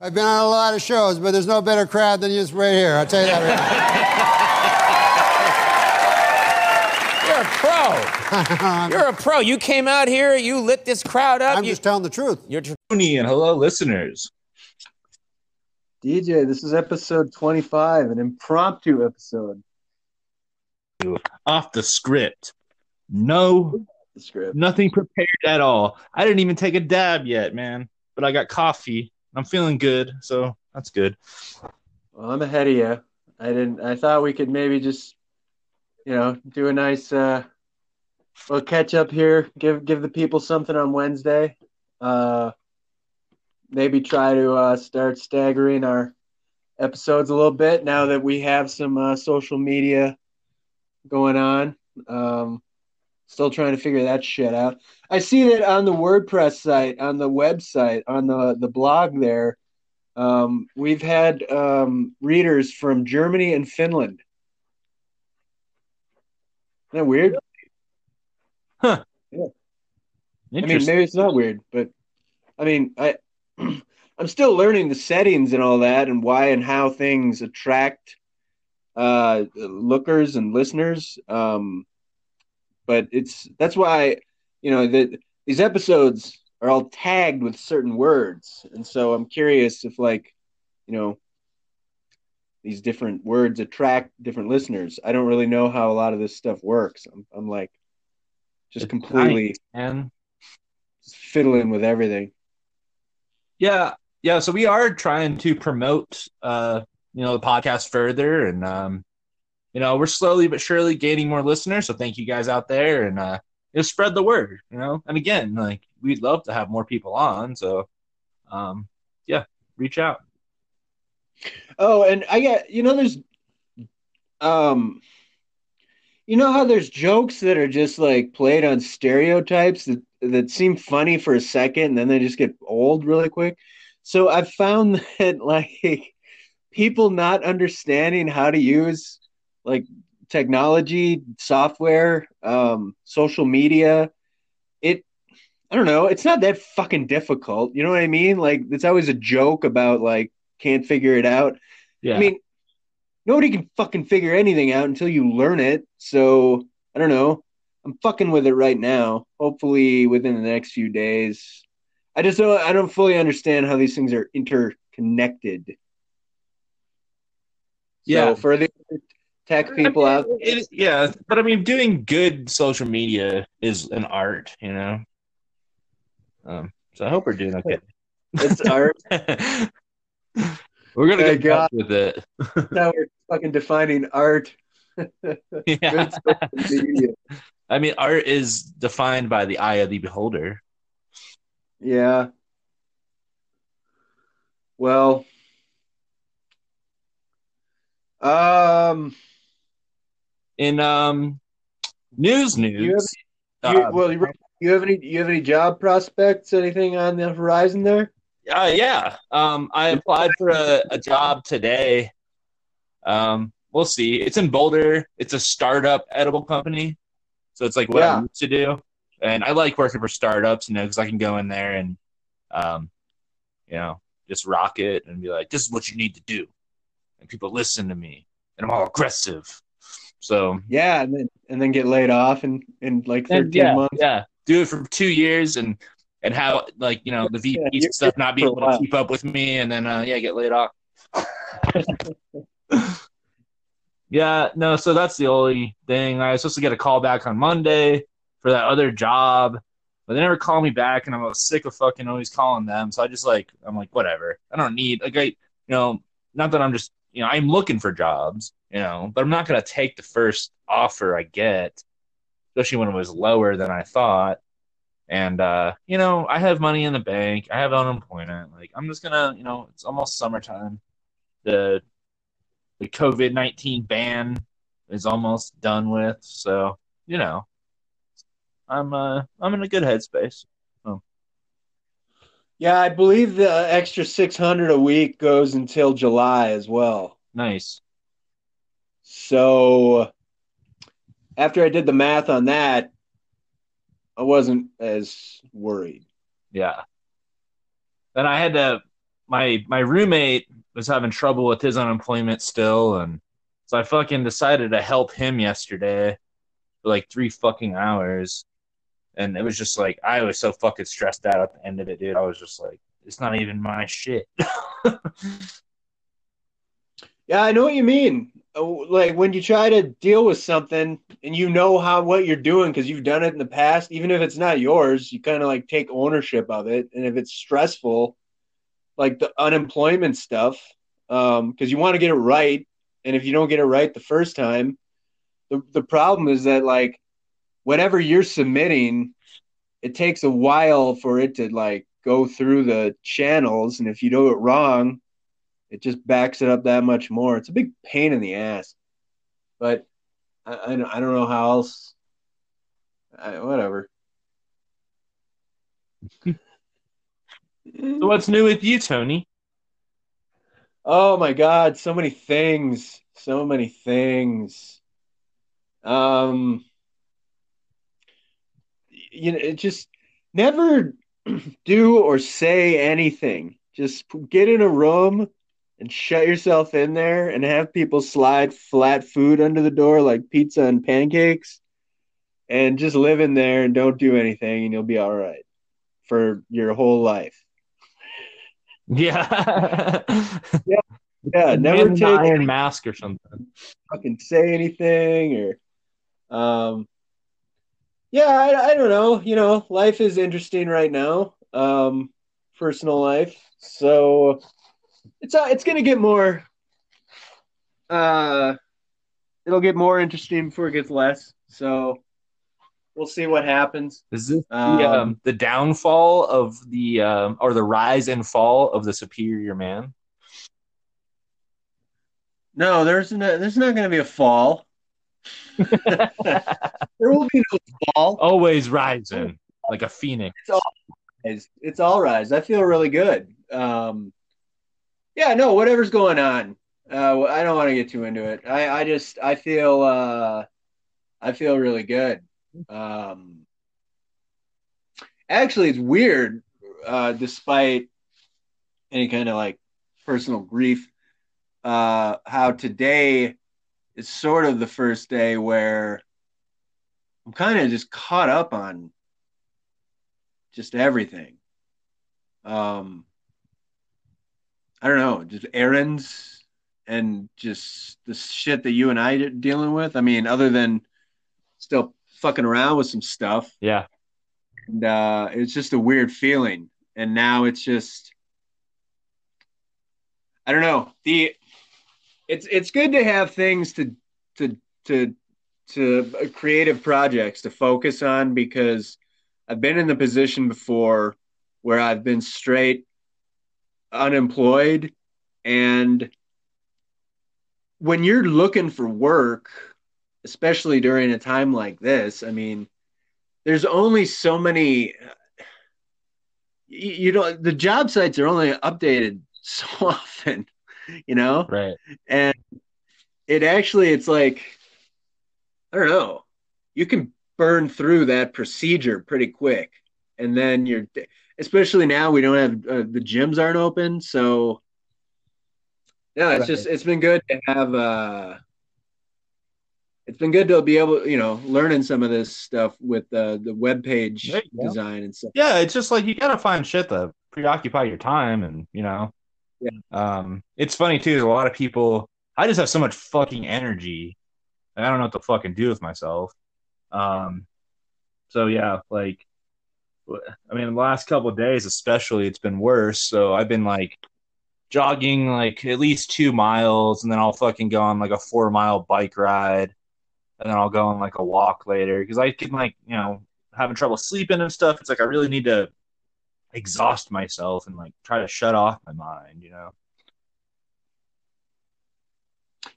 I've been on a lot of shows, but there's no better crowd than you right here. I'll tell you that You're a right pro. You're a pro. You came out here, you lit this crowd up. I'm you, just telling the truth. you're tr- and hello, listeners. DJ, this is episode 25, an impromptu episode. Off the script. No, The script. nothing prepared at all. I didn't even take a dab yet, man. But I got coffee. I'm feeling good, so that's good. Well, I'm ahead of you. I didn't. I thought we could maybe just, you know, do a nice, uh, catch up here. Give give the people something on Wednesday. Uh, maybe try to uh, start staggering our episodes a little bit now that we have some uh, social media going on. Um, still trying to figure that shit out. I see that on the WordPress site, on the website, on the the blog there. Um, we've had um, readers from Germany and Finland. Isn't that weird? Huh. Yeah. I mean, maybe it's not weird, but I mean, I I'm still learning the settings and all that, and why and how things attract uh, lookers and listeners. Um, but it's that's why you know that these episodes are all tagged with certain words, and so I'm curious if like you know these different words attract different listeners. I don't really know how a lot of this stuff works. I'm, I'm like just It's completely and fiddling with everything. yeah, yeah. So we are trying to promote, uh, you know, the podcast further, and um, you know, we're slowly but surely gaining more listeners. So thank you guys out there, and uh, know, spread the word. You know, and again, like we'd love to have more people on. So, um, yeah, reach out. Oh, and I got you know there's um you know how there's jokes that are just like played on stereotypes that that seem funny for a second and then they just get old really quick. So I've found that like people not understanding how to use like technology, software, um, social media, it I don't know, it's not that fucking difficult. You know what I mean? Like it's always a joke about like can't figure it out. Yeah, I mean, nobody can fucking figure anything out until you learn it. So I don't know. I'm fucking with it right now. Hopefully within the next few days. I just don't. I don't fully understand how these things are interconnected. Yeah. So for the tech people I mean, out, it- yeah, but I mean, doing good social media is an art, you know. Um, so I hope we're doing okay. it's art. we're gonna Thank get God. with it. now we're fucking defining art. yeah. Good social media. I mean, art is defined by the eye of the beholder. Yeah. Well. Um. In um, news, You news. You, uh, well, you, you have any? You have any job prospects? Anything on the horizon there? Uh, yeah. Um, I applied for a, a job today. Um, we'll see. It's in Boulder. It's a startup edible company. So it's like what I Yeah. used to do. And I like working for startups, you know, because I can go in there and, um, you know, just rock it and be like, this is what you need to do. And people listen to me. And I'm all aggressive. So, Yeah, and then and then get laid off in in like and thirteen yeah, months. yeah. Do it for two years and and have like you know the VPs Yeah, and stuff not be able to keep up with me, and then uh, yeah, get laid off. yeah, no. So that's the only thing. I was supposed to get a call back on Monday for that other job, but they never called me back, and I'm sick of fucking always calling them. So I just like I'm like whatever. I don't need like I you know not that I'm just you know I'm looking for jobs, you know, but I'm not gonna take the first offer I get especially when it was lower than I thought. And uh, you know, I have money in the bank. I have unemployment. Like I'm just gonna, you know, it's almost summertime. The the COVID nineteen ban is almost done with, so you know, I'm uh I'm in a good headspace. Yeah, I believe the extra six hundred a week goes until July as well. Nice. So after I did the math on that, I wasn't as worried. Yeah. Then I had to my my roommate was having trouble with his unemployment still, and so I fucking decided to help him yesterday for like three fucking hours, and it was just like I was so fucking stressed out at the end of it, dude. I was just like, it's not even my shit. Yeah, I know what you mean. Uh, Like when you try to deal with something and you know how what you're doing because you've done it in the past, even if it's not yours, you kind of like take ownership of it. And if it's stressful, like the unemployment stuff, um, because you want to get it right, and if you don't get it right the first time, the the problem is that like whenever you're submitting, it takes a while for it to like go through the channels, and if you do it wrong, it just backs it up that much more. It's a big pain in the ass. But I, I, don't- I don't know how else. I, whatever. so what's new with you, Tony? Oh my God, so many things. So many things. Um, you know, it just never do or say anything. Just get in a room and shut yourself in there and have people slide flat food under the door like pizza and pancakes and just live in there and don't do anything and you'll be all right for your whole life. Yeah, Yeah, Man never take Iron Mask or something. fucking say anything or um yeah I, I don't know. You know life is interesting right now um personal life. So it's uh, it's gonna get more uh it'll get more interesting before it gets less. So we'll see what happens. Is this Um, the um, the downfall of the um, or the rise and fall of the superior man? no there's no, there's not gonna be a fall there will be no fall Always rising like a phoenix. It's, all rise. it's all rise. I feel really good. Um, yeah, no, whatever's going on. Uh, I don't want to get too into it. I, I just, I feel, uh, I feel really good. Um, actually, it's weird, uh, despite any kind of like personal grief, uh, how today is sort of the first day where I'm kind of just caught up on just everything. Um, I don't know, just errands and just the shit that you and I are dealing with. I mean, other than still fucking around with some stuff, Yeah, and uh, it's just a weird feeling. And now it's just, I don't know. The it's it's good to have things to to to to uh, creative projects to focus on because I've been in the position before where I've been straight unemployed and when you're looking for work especially during a time like this I mean there's only so many you, you know the job sites are only updated so often you know right. and it actually it's like i don't know you can burn through that procedure pretty quick and then you're especially now we don't have uh, the gyms aren't open so yeah it's Right. just it's been good to have uh it's been good to be able you know learning some of this stuff with uh, the web page There you go. design and stuff Yeah, it's just like you gotta find shit to preoccupy your time, and you know, Yeah. Um, it's funny too. A lot of people. I just have so much fucking energy. I don't know what to fucking do with myself. Um, so yeah, like, I mean, the last couple days, especially, it's been worse. So I've been like jogging like at least two miles, and then I'll fucking go on like a four mile bike ride, and then I'll go on like a walk later because I can like you know having trouble sleeping and stuff. It's like I really need to exhaust myself and like try to shut off my mind, you know.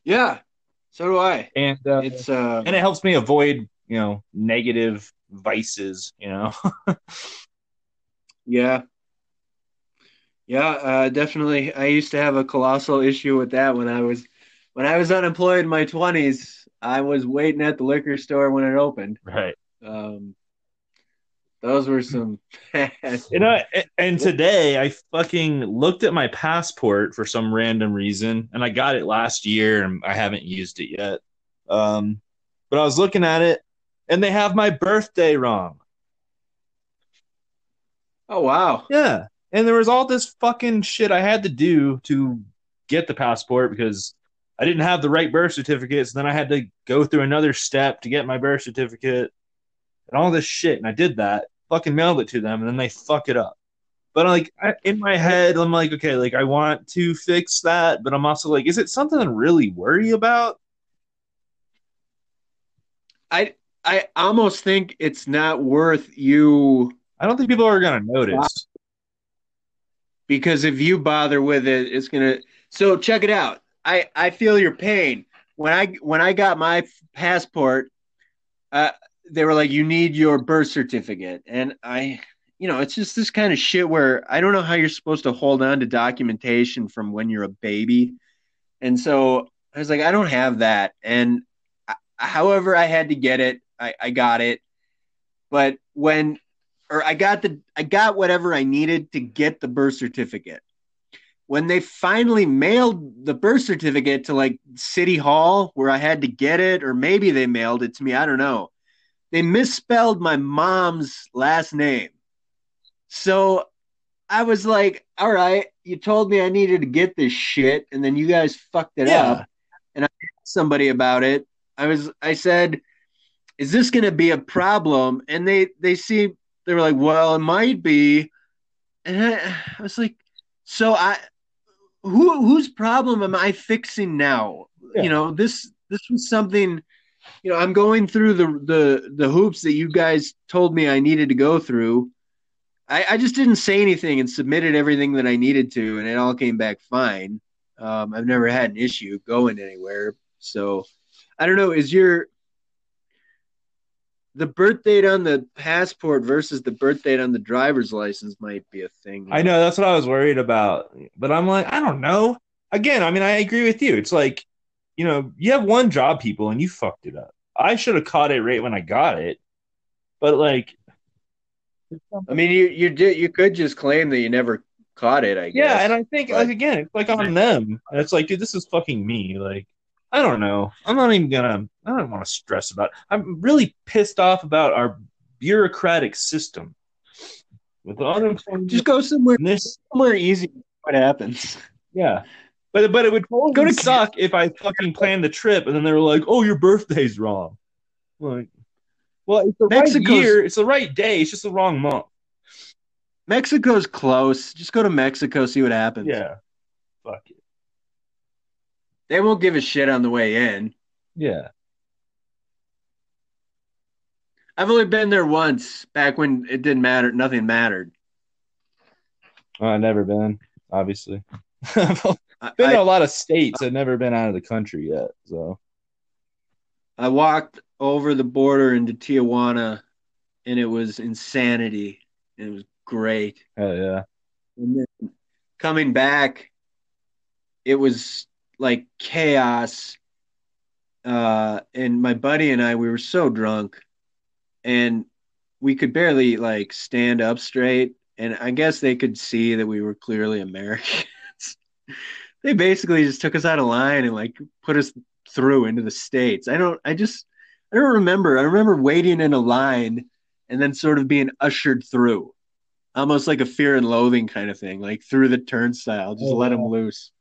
yeah so do i And uh, it's uh and it helps me avoid you know negative vices, you know. Yeah. Yeah, uh, definitely. I used to have a colossal issue with that when I was when I was unemployed in my twenties. I was waiting at the liquor store when it opened. right. Um, those were some. You know, and today I fucking looked at my passport for some random reason, and I got it last year, and I haven't used it yet. Um, but I was looking at it, and they have my birthday wrong. oh wow! Yeah, and there was all this fucking shit I had to do to get the passport because I didn't have the right birth certificate. So then I had to go through another step to get my birth certificate and all this shit. And I did that, fucking mailed it to them, and then they fuck it up. But like I, in my head, I'm like, okay, like I want to fix that, but I'm also like, is it something to really worry about? I I almost think it's not worth you I don't think people are gonna notice. because if you bother with it, it's gonna. So check it out. I I feel your pain when I when I got my passport. Uh, they were like, "You need your birth certificate," and I, you know, it's just this kind of shit where I don't know how you're supposed to hold on to documentation from when you're a baby, and so I was like, I don't have that, and I, however I had to get it, I, I got it, but when or I got the I got whatever I needed to get the birth certificate. When they finally mailed the birth certificate to like City Hall where I had to get it, or maybe they mailed it to me, I don't know. They misspelled my mom's last name. So I was like, all right, you told me I needed to get this shit, and then you guys fucked it Yeah. up. And I asked somebody about it. I was I said, is this gonna be a problem? And they they see they were like, well, it might be. And I, I was like, so I who whose problem am I fixing now? Yeah. You know, this this was something, you know, I'm going through the the the hoops that you guys told me I needed to go through. I, I just didn't say anything and submitted everything that I needed to, and it all came back fine. Um, I've never had an issue going anywhere. So I don't know, is your the birth date on the passport versus the birth date on the driver's license might be a thing. I know that's what I was worried about, but I'm like, I don't know. Again, I mean, I agree with you. It's like, you know, you have one job, people, and you fucked it up. I should have caught it right when I got it, but like, I mean, you you did you could just claim that you never caught it. I guess. yeah, and I think but- like again, it's like on them. And it's like, dude, this is fucking me. Like, I don't know. I'm not even gonna. I don't want to stress about. It. I'm really pissed off about our bureaucratic system with unemployment. just go somewhere this somewhere easy. What happens? Yeah. But but it would totally Go to- suck if I fucking planned the trip and then they were like, "Oh, your birthday's wrong." Like, well, it's the Mexico's- right year, it's the right day, it's just the wrong month. Mexico's close. Just go to Mexico, see what happens. Yeah. Fuck it. They won't give a shit on the way in. Yeah. I've only been there once, back when it didn't matter. Nothing mattered. Well, I've never been, obviously. I've been I, to a lot of states. I've never been out of the country yet. So I walked over the border into Tijuana, and it was insanity. It was great. hell yeah. And then coming back, it was like chaos. Uh, and my buddy and I, we were so drunk, and we could barely like stand up straight. And I guess they could see that we were clearly Americans. they basically just took us out of line and like put us through into the states. I don't. I just. I don't remember. I remember waiting in a line and then sort of being ushered through almost like a fear and loathing kind of thing, like through the turnstile, just Oh, let them wow. loose.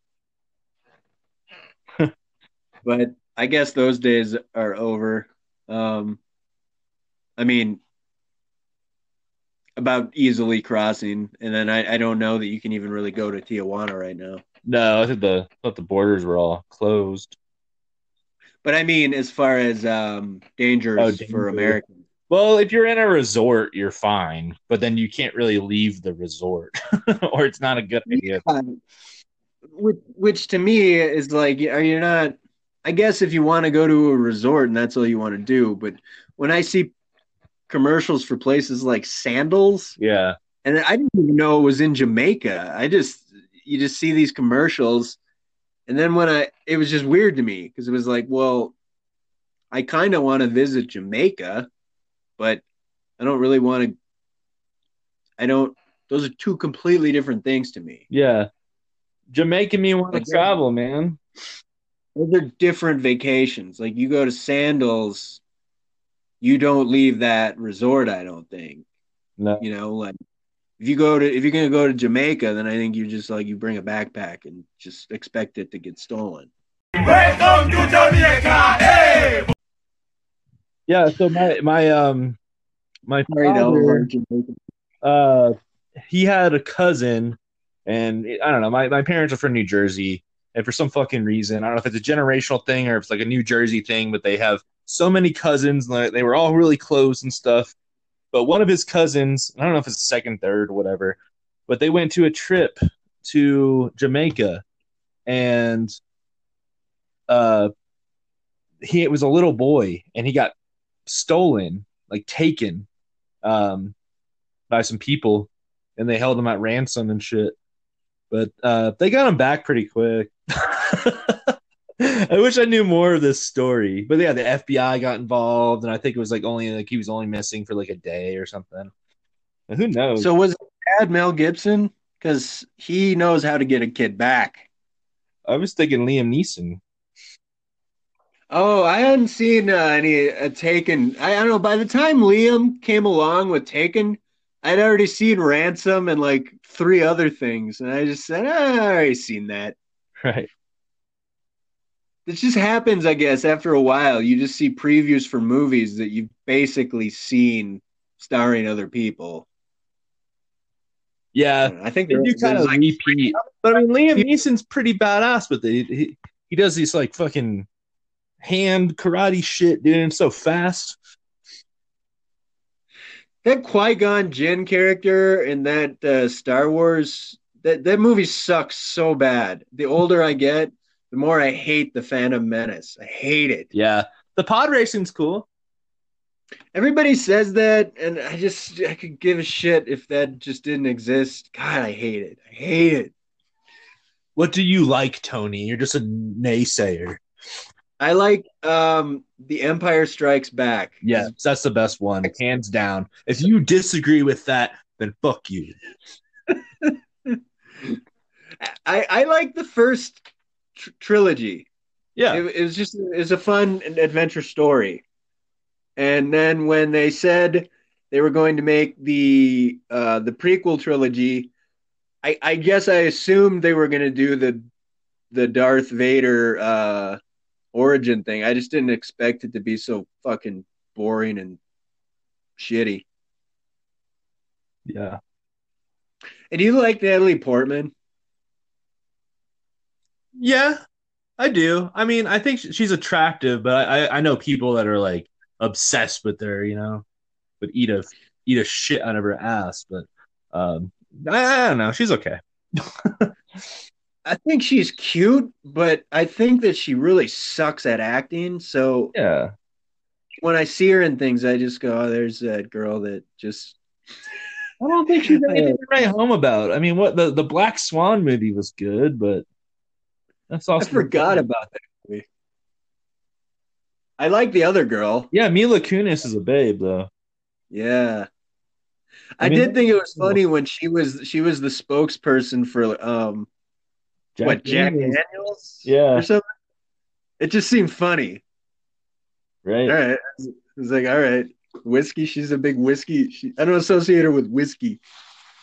but I guess those days are over. Um, I mean, about easily crossing, and then I, I don't know that you can even really go to Tijuana right now. No, I think the I thought the borders were all closed. But I mean, as far as um, dangers Oh, for. Americans, Well, if you're in a resort, you're fine, but then you can't really leave the resort, or it's not a good idea. Um, which, which to me is like, are you not? I guess if you want to go to a resort and that's all you want to do, but when I see commercials for places like Sandals, Yeah, and I didn't even know it was in Jamaica. I just you just see these commercials, and then when I it was just weird to me because it was like, well, I kind of want to visit Jamaica, but I don't really want to I don't. Those are two completely different things to me. Yeah. Jamaica me want to travel, man. Those are different vacations. Like you go to Sandals, you don't leave that resort. I don't think. No. You know, like if you go to if you're gonna go to Jamaica, then I think you just like you bring a backpack and just expect it to get stolen. Welcome to Jamaica. Yeah, so my my um my Sorry to all of father- uh he had a cousin and I don't know, my, my parents are from New Jersey and for some fucking reason, I don't know if it's a generational thing or if it's like a New Jersey thing, but they have so many cousins, like they were all really close and stuff. But one of his cousins, I don't know if it's second, third, whatever, but they went to a trip to Jamaica and uh he it was a little boy and he got stolen, like taken. Um by some people and they held him at ransom and shit. But uh, they got him back pretty quick. I wish I knew more of this story. But yeah, the FBI got involved, and I think it was like only like he was only missing for like a day or something. And who knows? So was it bad Mel Gibson? Because he knows how to get a kid back. I was thinking Liam Neeson. Oh, I hadn't seen uh, any uh, Taken. I, I don't know. By the time Liam came along with Taken, I'd already seen Ransom and like three other things, and I just said, ah, I already seen that. Right. This just happens, I guess. After a while, you just see previews for movies that you've basically seen starring other people. Yeah. I think They do kind of like repeat. But I mean, Liam Neeson's pretty badass with it. He, he, he does these like fucking hand karate shit, dude. and so fast. that Qui Gon Jinn character in that uh, Star Wars that that movie sucks so bad. The older I get, the more I hate the Phantom Menace. I hate it. Yeah. The pod racing's cool. Everybody says that, and I just I could give a shit if that just didn't exist. God, I hate it. I hate it. What do you like, Tony? You're just a naysayer. I like um The Empire Strikes Back. Yeah, that's the best one, hands down. If you disagree with that, then fuck you. I I like the first tr- trilogy. Yeah, It, it was just it was a fun adventure story. And then when they said they were going to make the uh, the prequel trilogy, I, I guess I assumed they were going to do the the Darth Vader uh, origin thing. I just didn't expect it to be so fucking boring and shitty. yeah. And you like Natalie Portman? Yeah, I do. I mean, I think she's attractive, but I, I- I know people that are like obsessed with her. You know, would eat a eat a shit out of her ass. But um, I, I don't know. She's okay. I think she's cute, but I think that she really sucks at acting. So Yeah. when I see her in things, I just go, oh, "There's that girl that just." I don't think she's anything to write home about. I mean, what the the Black Swan movie was good, but that's I forgot about that movie. I like the other girl. Yeah, Mila Kunis is a babe though. Yeah, I, I mean, did think it was funny when she was she was the spokesperson for um what Jack Daniels. Daniels, Yeah. or something. It just seemed funny. right? All right, it was like, all right, whiskey. She's a big whiskey. She, I don't associate her with whiskey.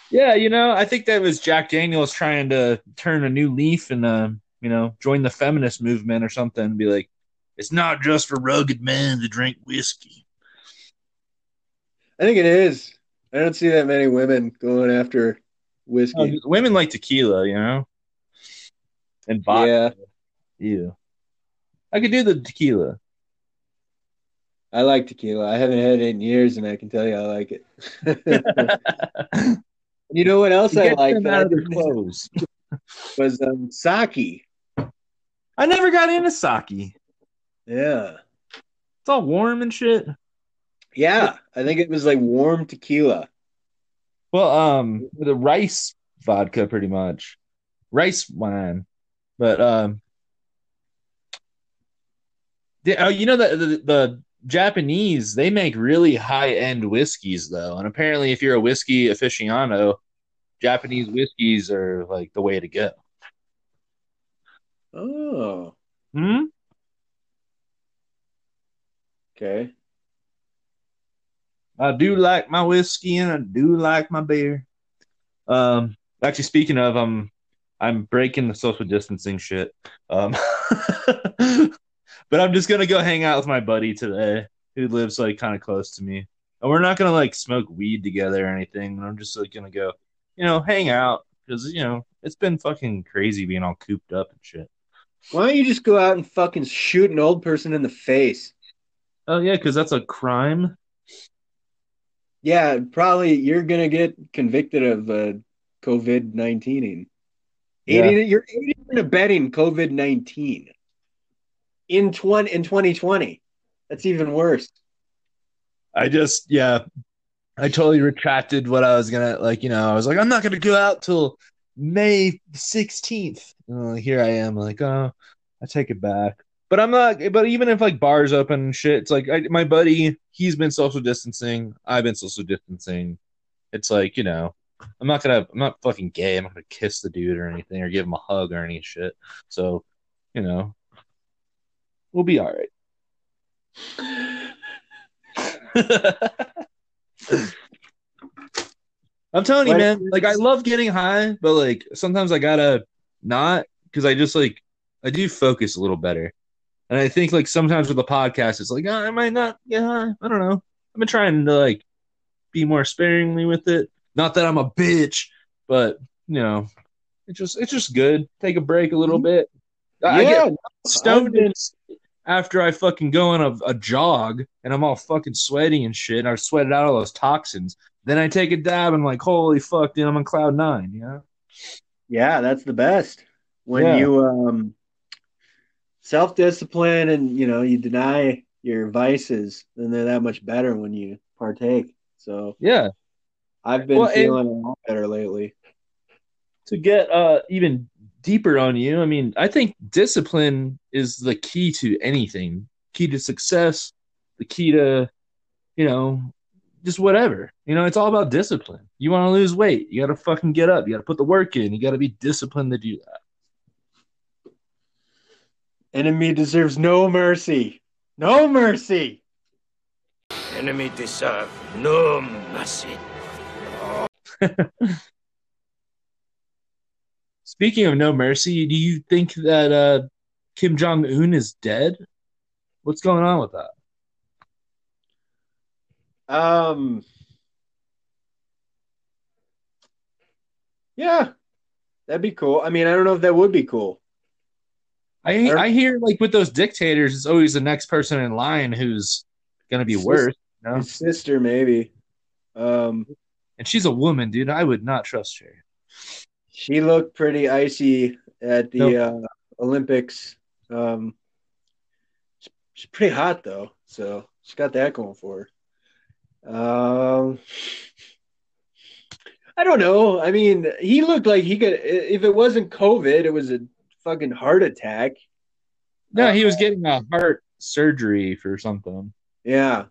Yeah, you know, I think that was Jack Daniels trying to turn a new leaf and uh, you know, join the feminist movement or something and be like, it's not just for rugged men to drink whiskey. I think it is. I don't see that many women going after whiskey. Uh, women like tequila, you know, and vodka. yeah, Ew. I could do the tequila. I like tequila. I haven't had it in years, and I can tell you I like it. you know what else I like that out of their clothes. was um, sake. I never got into sake. Yeah. It's all warm and shit. Yeah, I think it was like warm tequila. Well, um, the rice vodka, pretty much, rice wine, but um, the, oh, you know the, the the Japanese, they make really high end whiskeys though, and apparently, if you're a whiskey aficionado, Japanese whiskeys are like the way to go. Oh, Hmm. okay. I do like my whiskey and I do like my beer. Um, actually, speaking of, um, I'm breaking the social distancing shit. Um, but I'm just gonna go hang out with my buddy today, who lives like kind of close to me, and we're not gonna like smoke weed together or anything. And I'm just like gonna go, you know, hang out because you know it's been fucking crazy being all cooped up and shit. Why don't you just go out and fucking shoot an old person in the face? Oh yeah, because that's a crime. Yeah, probably you're gonna get convicted of uh, COVID nineteen. Yeah. Aiding, you're aiding and abetting COVID nineteen in twenty in twenty twenty. That's even worse. I just yeah, I totally retracted what I was gonna like. You know, I was like, I'm not gonna go out till May 16th. And like, here I am, like, oh, I take it back. But I'm not. But even if like bars open and shit, it's like I, my buddy, he's been social distancing. I've been social distancing. It's like you know, I'm not gonna. I'm not fucking gay. I'm not gonna kiss the dude or anything or give him a hug or any shit. So, you know, we'll be all right. I'm telling you, Like- man. Like, I love getting high, but like sometimes I gotta not because I just like I do focus a little better. And I think like sometimes with the podcast, it's like oh, I might not. Yeah, I don't know. I've been trying to like be more sparingly with it. Not that I'm a bitch, but you know, it's just it's just good. Take a break a little bit. I, I get stoned been- after I fucking go on a, a jog and I'm all fucking sweaty and shit. And I've sweated out all those toxins. Then I take a dab and I'm like, holy fuck, dude, I'm on cloud nine. You know? yeah, that's the best. When Yeah. you um self discipline and you know you deny your vices, then they're that much better when you partake. So Yeah. I've been Well, feeling a lot better lately. To get uh even deeper on you, I mean, I think discipline is the key to anything. Key to success, the key to, you know, just whatever. You know, it's all about discipline. You want to lose weight, you got to fucking get up. You got to put the work in. You got to be disciplined to do that. Enemy deserves no mercy. No mercy. Enemy deserve no mercy. Speaking of no mercy, do you think that uh, Kim Jong Un is dead? What's going on with that? Um Yeah. That'd be cool. I mean, I don't know if that would be cool. I I hear like with those dictators, it's always the next person in line who's gonna be Sis- worse. You know? Sister, maybe. Um, And she's a woman, dude. I would not trust her. she looked pretty icy at the uh, Olympics. Um, she's pretty hot though, so she's got that going for her. Um, I don't know. I mean, he looked like he could. If it wasn't COVID, it was a fucking heart attack. No, he was getting a heart surgery for something. Yeah.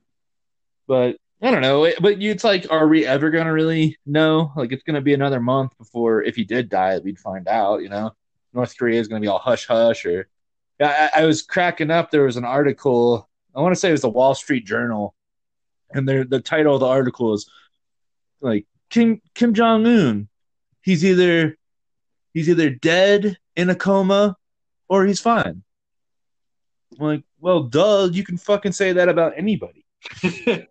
But I don't know. But it's like, are we ever gonna really know? Like, it's gonna be another month before, if he did die, we'd find out. You know, North Korea is gonna be all hush hush. Or I, I was cracking up. There was an article. I want to say it was the Wall Street Journal, and there the title of the article is like Kim Kim Jong Un. He's either he's either dead in a coma or he's fine. I'm like, well, duh. You can fucking say that about anybody.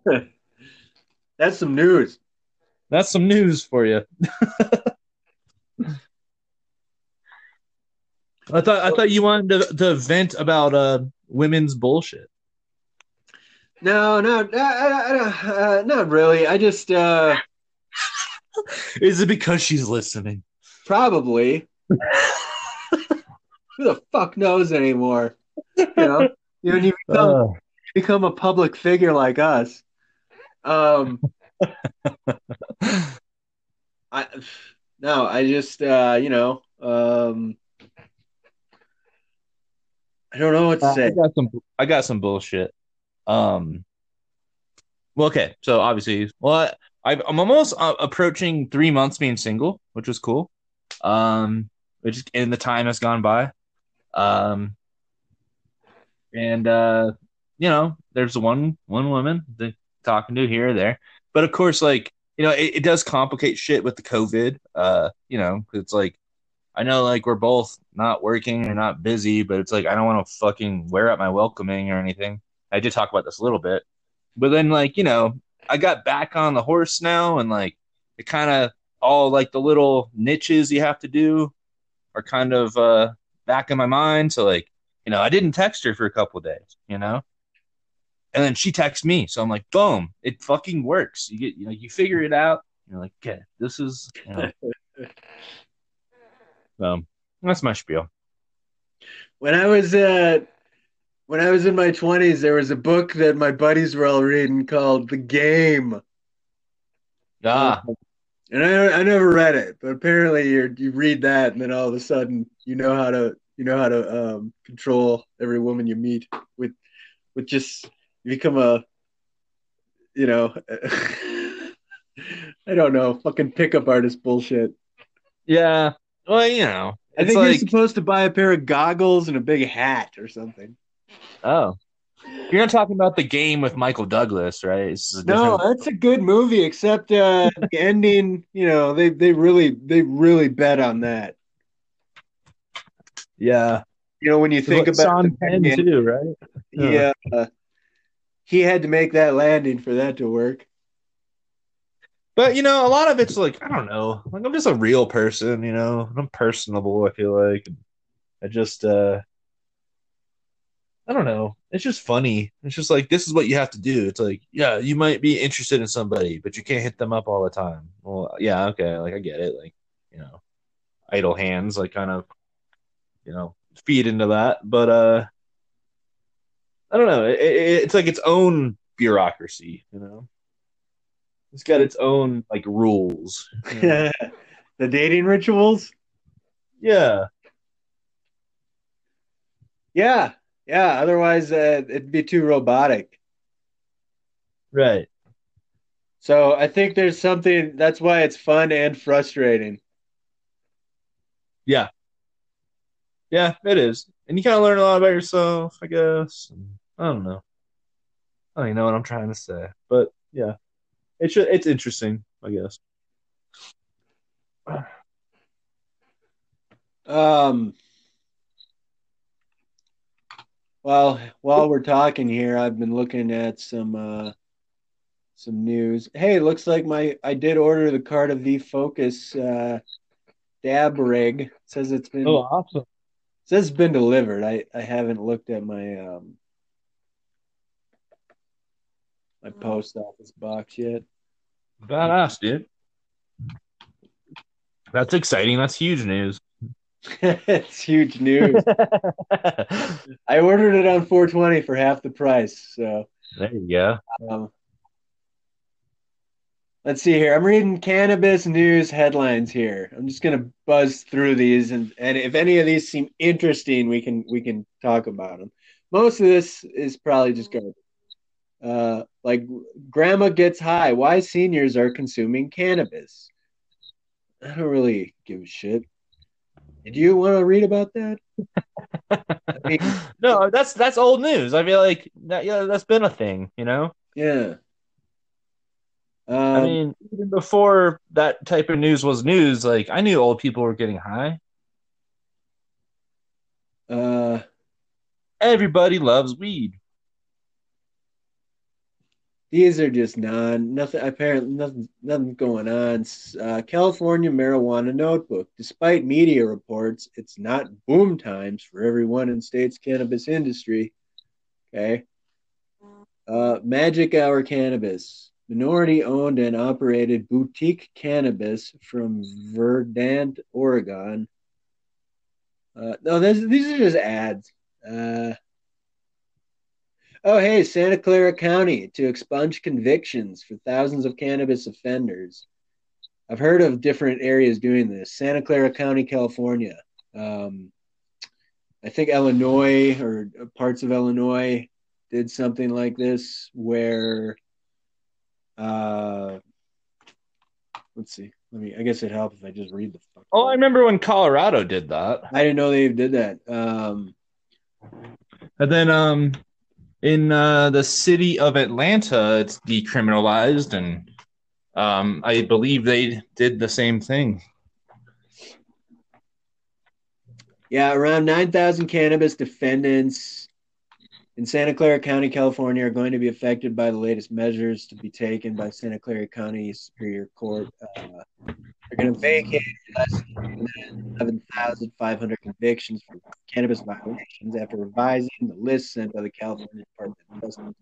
That's some news. That's some news for you. I thought I thought you wanted to, to vent about uh women's bullshit. No, no, uh, uh, uh, not really. I just uh, Is it because she's listening? probably. Who the fuck knows anymore? You know, when you become Uh, become a public figure like us. Um, I no, I just uh, you know, um, I don't know what to I say. got some I got some bullshit. Um. Well, okay. So obviously, well, I, I'm almost uh, approaching three months being single, which was cool. Um, which and the time has gone by. Um, and uh, you know, there's one one woman that talking to here or there, but of course, like you know, it, it does complicate shit with the COVID. Uh, you know, it's like I know like we're both not working or not busy, but it's like I don't want to fucking wear out my welcoming or anything. I did talk about this a little bit, but then like you know, I got back on the horse now, and like it kind of all like the little niches you have to do are kind of uh back in my mind. So like you know, I didn't text her for a couple of days, you know, and then she texts me, so I'm like, boom, it fucking works. You get you know, you figure it out. You're like, okay, this is. You know. um, that's my spiel. When I was uh, when I was in my twenties, there was a book that my buddies were all reading called The Game, Ah, and I I never read it, but apparently you you read that, and then all of a sudden you know how to you know how to um, control every woman you meet with with just you become a you know I don't know fucking pickup artist bullshit. yeah. Well, you know, I think like you're supposed to buy a pair of goggles and a big hat or something. Oh, you're not talking about the game with Michael Douglas, right? It's a No, that's a good movie, except uh, the ending. You know, they they really they really bet on that. yeah. You know, when you think about Sean Penn Batman, too, right? he, uh, he had to make that landing for that to work. But you know, a lot of it's like I don't know. Like I'm just a real person, you know. I'm personable. I feel like I just uh I don't know. It's just funny. It's just like this is what you have to do. It's like yeah, you might be interested in somebody, but you can't hit them up all the time. Well, yeah, okay, like I get it. Like you know, idle hands, like kind of you know feed into that. But uh I don't know. It, it, it's like its own bureaucracy, you know. It's got its own like rules. you know? the dating rituals. yeah. Yeah, yeah. Otherwise, uh, it'd be too robotic. Right. So I think there's something. That's why it's fun and frustrating. Yeah. Yeah, it is. And you kind of learn a lot about yourself, I guess. I don't know. I don't even know what I'm trying to say, but yeah, it's it's interesting, I guess. Um. Well, while we're talking here, I've been looking at some uh, some news. Hey, looks like my I did order the Carta V Focus uh, dab rig. It says it's been Oh, awesome! says it's been delivered. I I haven't looked at my um my post office box yet. Badass, dude. That's exciting. That's huge news. it's huge news. I ordered it on 420 for half the price. So there you go. um, let's see here. I'm reading cannabis news headlines here. I'm just gonna buzz through these, and and if any of these seem interesting, we can we can talk about them. Most of this is probably just garbage. Uh, like grandma gets high. Why seniors are consuming cannabis? I don't really give a shit. Did you want to read about that? I mean, No, that's that's old news. I feel like that, yeah, that's been a thing, you know. yeah. Um, I mean, even before that type of news was news, like I knew old people were getting high. uh, Everybody loves weed. These are just non nothing. Apparently, nothing nothing's going on. Uh, California marijuana notebook. Despite media reports, it's not boom times for everyone in state's cannabis industry. Okay. Uh, Magic Hour Cannabis, minority owned and operated boutique cannabis from Verdant, Oregon. Uh, no, this, these are just ads. Uh, oh, hey, Santa Clara County to expunge convictions for thousands of cannabis offenders. I've heard of different areas doing this. Santa Clara County, California. Um, I think Illinois or parts of Illinois did something like this where uh let's see. Let me I guess it'd help if I just read the fuck. Oh, I remember when Colorado did that. I didn't know they did that. Um And then um in uh, the city of Atlanta, it's decriminalized, and um, I believe they did the same thing. Yeah, around 9,000 cannabis defendants in Santa Clara County, California, are going to be affected by the latest measures to be taken by Santa Clara County Superior Court. Uh, they're going to vacate less than 11,500 convictions for cannabis violations after revising the list sent by the California Department of Justice.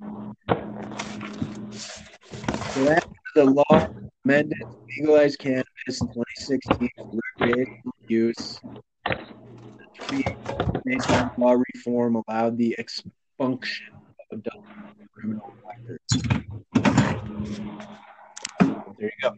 So after the law amended to legalize cannabis in 2016 for recreational use, Nation law reform allowed the expunction of criminal records. There you go.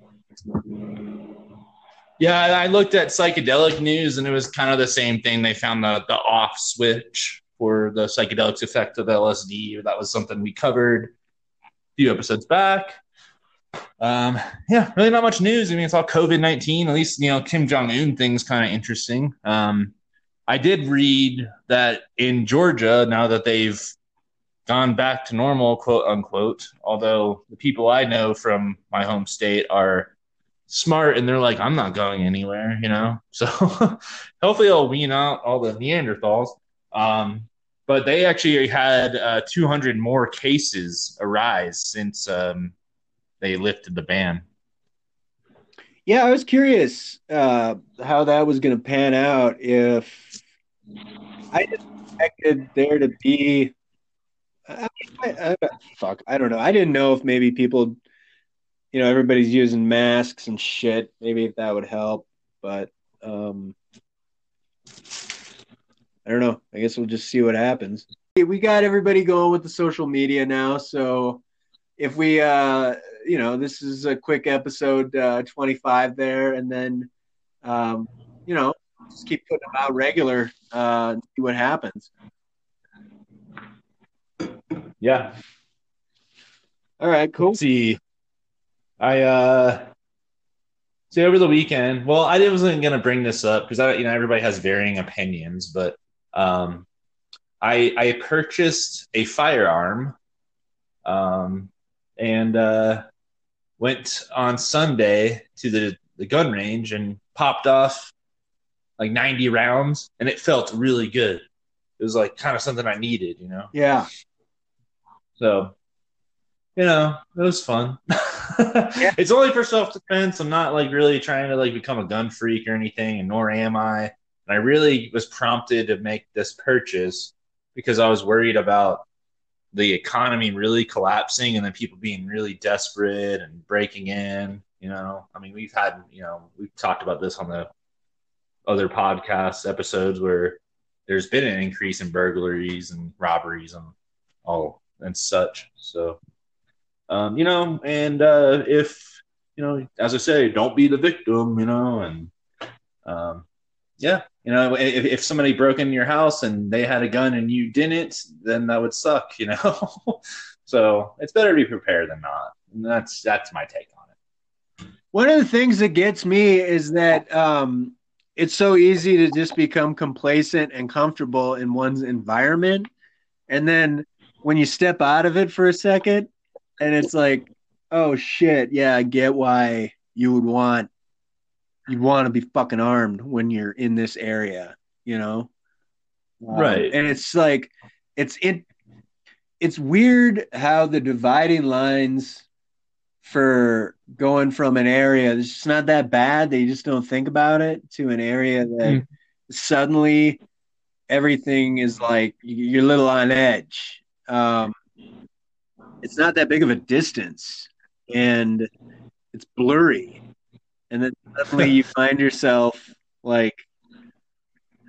Yeah, I looked at psychedelic news, and it was kind of the same thing. They found the the off switch for the psychedelics effect of LSD. That was something we covered a few episodes back. Um, yeah, really not much news. I mean, it's all COVID nineteen. At least you know Kim Jong Un thing's kind of interesting. Um, I did read that in Georgia, now that they've gone back to normal, quote unquote, although the people I know from my home state are smart and they're like, I'm not going anywhere, you know? So hopefully I'll wean out all the Neanderthals. Um, but they actually had uh, 200 more cases arise since um, they lifted the ban. Yeah, I was curious uh, how that was going to pan out. If I expected there to be, I, I, I, fuck, I don't know. I didn't know if maybe people, you know, everybody's using masks and shit. Maybe if that would help, but um, I don't know. I guess we'll just see what happens. We got everybody going with the social media now, so if we uh you know this is a quick episode uh 25 there and then um you know just keep putting them out regular uh and see what happens. Yeah. all right cool. See. I uh see over the weekend well i wasn't gonna bring this up because i you know everybody has varying opinions but um i i purchased a firearm um and uh went on sunday to the the gun range and popped off like 90 rounds and it felt really good it was like kind of something i needed you know yeah so, you know, it was fun. yeah. It's only for self defense. I'm not like really trying to like become a gun freak or anything, and nor am I. And I really was prompted to make this purchase because I was worried about the economy really collapsing and then people being really desperate and breaking in. You know, I mean, we've had, you know, we've talked about this on the other podcast episodes where there's been an increase in burglaries and robberies and all and such. So, um, you know, and uh, if you know, as I say, don't be the victim, you know, and um, yeah, you know, if, if somebody broke into your house and they had a gun and you didn't, then that would suck, you know. so it's better to be prepared than not. And that's that's my take on it. one of the things that gets me is that um it's so easy to just become complacent and comfortable in one's environment and then when you step out of it for a second and it's like oh shit yeah i get why you would want you'd want to be fucking armed when you're in this area you know Um, Right. and it's like it's it it's weird how the dividing lines for going from an area that's just not that bad that you just don't think about it to an area that Mm. suddenly everything is like you're a little on edge um, it's not that big of a distance and it's blurry and then suddenly you find yourself like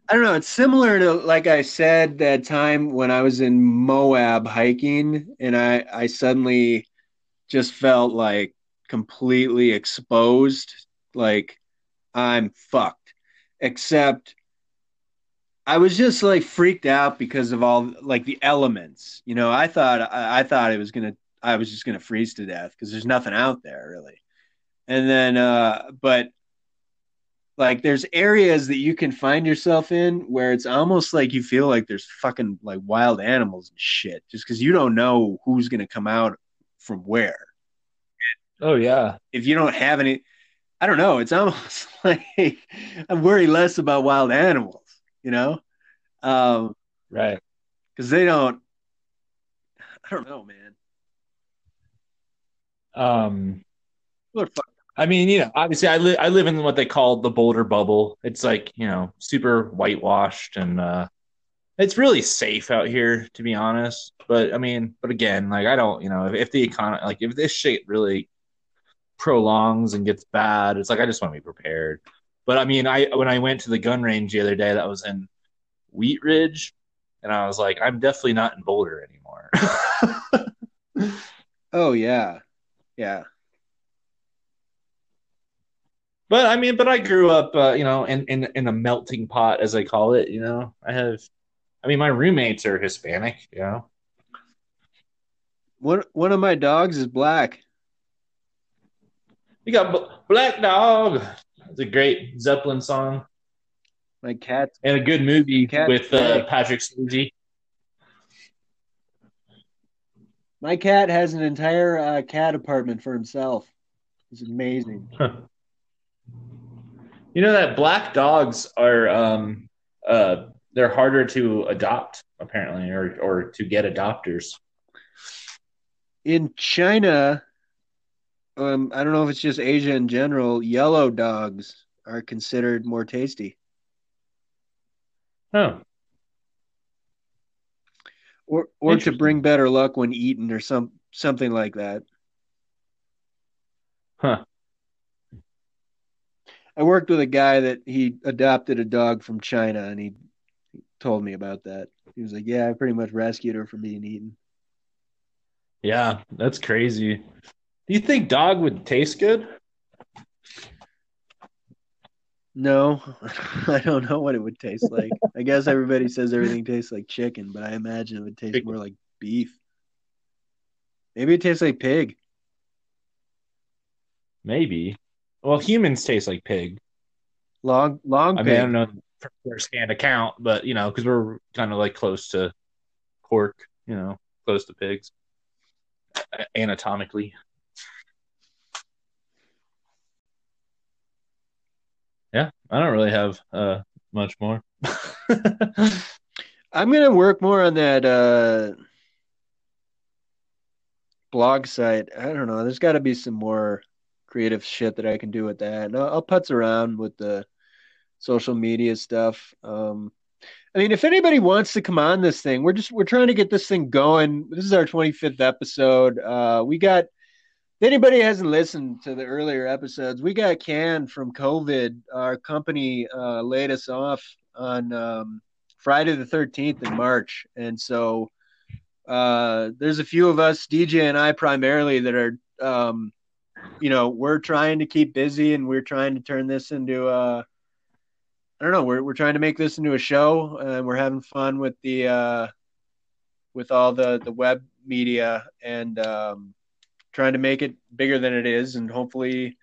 i don't know it's similar to like i said that time when i was in moab hiking and i i suddenly just felt like completely exposed like i'm fucked except I was just like freaked out because of all like the elements. You know, I thought I, I thought it was gonna I was just gonna freeze to death because there's nothing out there really. And then uh but like there's areas that you can find yourself in where it's almost like you feel like there's fucking like wild animals and shit just because you don't know who's gonna come out from where. Oh yeah. If you don't have any I don't know, it's almost like I worry less about wild animals, you know? Um Right. because they don't. I don't know, man. Um People are fuck- I mean, you know, obviously I live I live in what they call the Boulder bubble. It's like, you know, super whitewashed and uh it's really safe out here to be honest. But I mean, but again, like I don't, you know, if, if the economy like if this shit really prolongs and gets bad, it's like I just want to be prepared. But I mean, I when I went to the gun range the other day that was in Wheat Ridge and I was like, I'm definitely not in Boulder anymore. Oh yeah, yeah. But I mean, but I grew up, uh, you know, in, in in a melting pot, as I call it. You know, I have, I mean, my roommates are Hispanic. You know, One one of my dogs is black. we got B- Black Dog. It's a great Zeppelin song My cat's and a good movie Cat- with uh, Patrick Swayze. my cat has an entire uh, cat apartment for himself. It's amazing. You know that black dogs are, um, uh, they're harder to adopt apparently, or or to get adopters. In China, um, I don't know if it's just Asia in general. Yellow dogs are considered more tasty, Oh, or or to bring better luck when eaten, or some something like that. huh. I worked with a guy that he adopted a dog from China, and he, told me about that. He was like, "Yeah, I pretty much rescued her from being eaten." Yeah, that's crazy. Do you think dog would taste good? No, I don't know what it would taste like. I guess everybody says everything tastes like chicken, but I imagine it would taste more like beef. Maybe it tastes like pig. Maybe. Well, humans taste like pig. Long, long I pig. mean, I don't know from first-hand account, but you know, because we're kind of like close to pork, you know, close to pigs anatomically. Yeah, I don't really have uh much more. I'm gonna work more on that uh, blog site. I don't know. There's got to be some more creative shit that I can do with that. And I'll, I'll putz around with the social media stuff. Um, I mean, if anybody wants to come on this thing, we're just we're trying to get this thing going. This is our 25th episode. Uh, we got. If anybody hasn't listened to the earlier episodes, we got canned from COVID. Our company uh, laid us off on um, Friday the 13th in March. And so uh, there's a few of us, DJ and I primarily, that are, um, you know, we're trying to keep busy and we're trying to turn this into a, I don't know, we're, we're trying to make this into a show and we're having fun with the, uh, with all the, the web media and um, trying to make it bigger than it is. And hopefully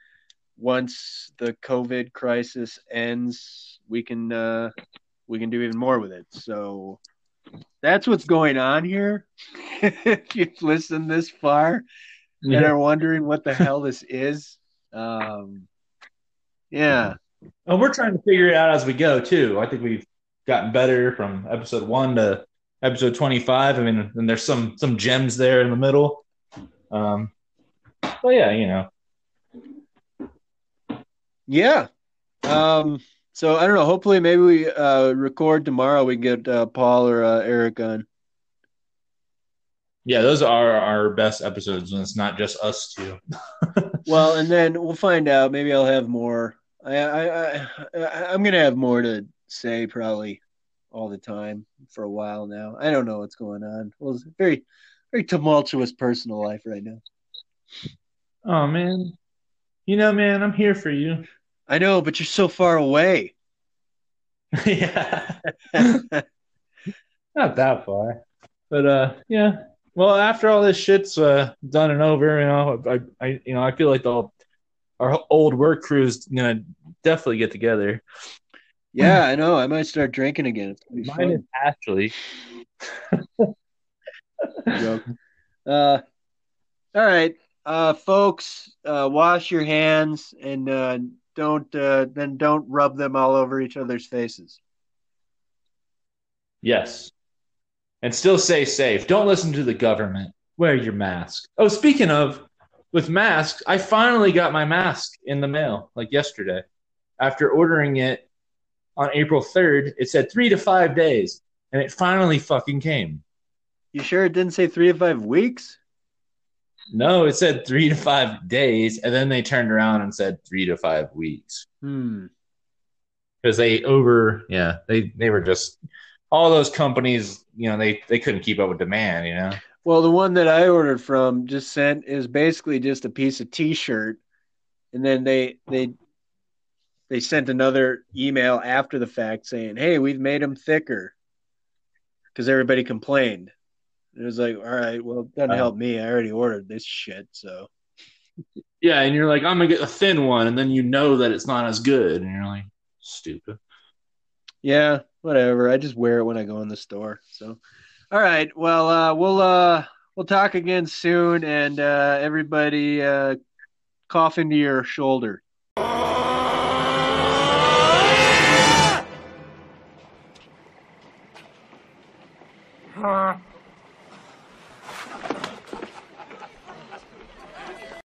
once the COVID crisis ends, we can, uh, we can do even more with it. So that's what's going on here. if you've listened this far and are wondering what the hell this is, um, yeah, Well, we're trying to figure it out as we go too. I think we've gotten better from episode one to episode twenty-five. I mean, and there's some some gems there in the middle. Um, but yeah, you know, yeah. Um, so I don't know. Hopefully, maybe we uh, record tomorrow. We get uh, Paul or uh, Eric on. Yeah, those are our best episodes when it's not just us two. Well, and then we'll find out. Maybe I'll have more. I, I, I, I I'm gonna have more to say probably all the time for a while now. I don't know what's going on. Well, it's very, very tumultuous personal life right now. Oh man, you know, man, I'm here for you. I know, but you're so far away. yeah. Not that far. But uh yeah. Well, after all this shit's uh, done and over, you know, I, I you know, I feel like the our old work crews gonna definitely get together. Yeah, I know. I might start drinking again. Mine fun. is Ashley. joke. Uh, all right, uh, folks, uh, wash your hands and uh, don't uh, then don't rub them all over each other's faces. Yes. And still stay safe. Don't listen to the government. Wear your mask. Oh, speaking of with masks, I finally got my mask in the mail like yesterday. After ordering it on April 3rd, it said 3 to 5 days and it finally fucking came. You sure it didn't say three to five weeks? No, it said 3 to 5 days and then they turned around and said 3 to 5 weeks. Hmm. Cuz they over yeah, they they were just all those companies, you know, they they couldn't keep up with demand, you know. Well, the one that I ordered from just sent is basically just a piece of T-shirt, and then they they they sent another email after the fact saying, "Hey, we've made them thicker," because everybody complained. It was like, all right, well, it doesn't Oh. help me. I already ordered this shit, so Yeah, and you're like, I'm gonna get a thin one, and then you know that it's not as good, and you're like, stupid. yeah, whatever. I just wear it when I go in the store. So, all right, well, uh, we'll uh, we'll talk again soon, and uh, everybody uh, cough into your shoulder.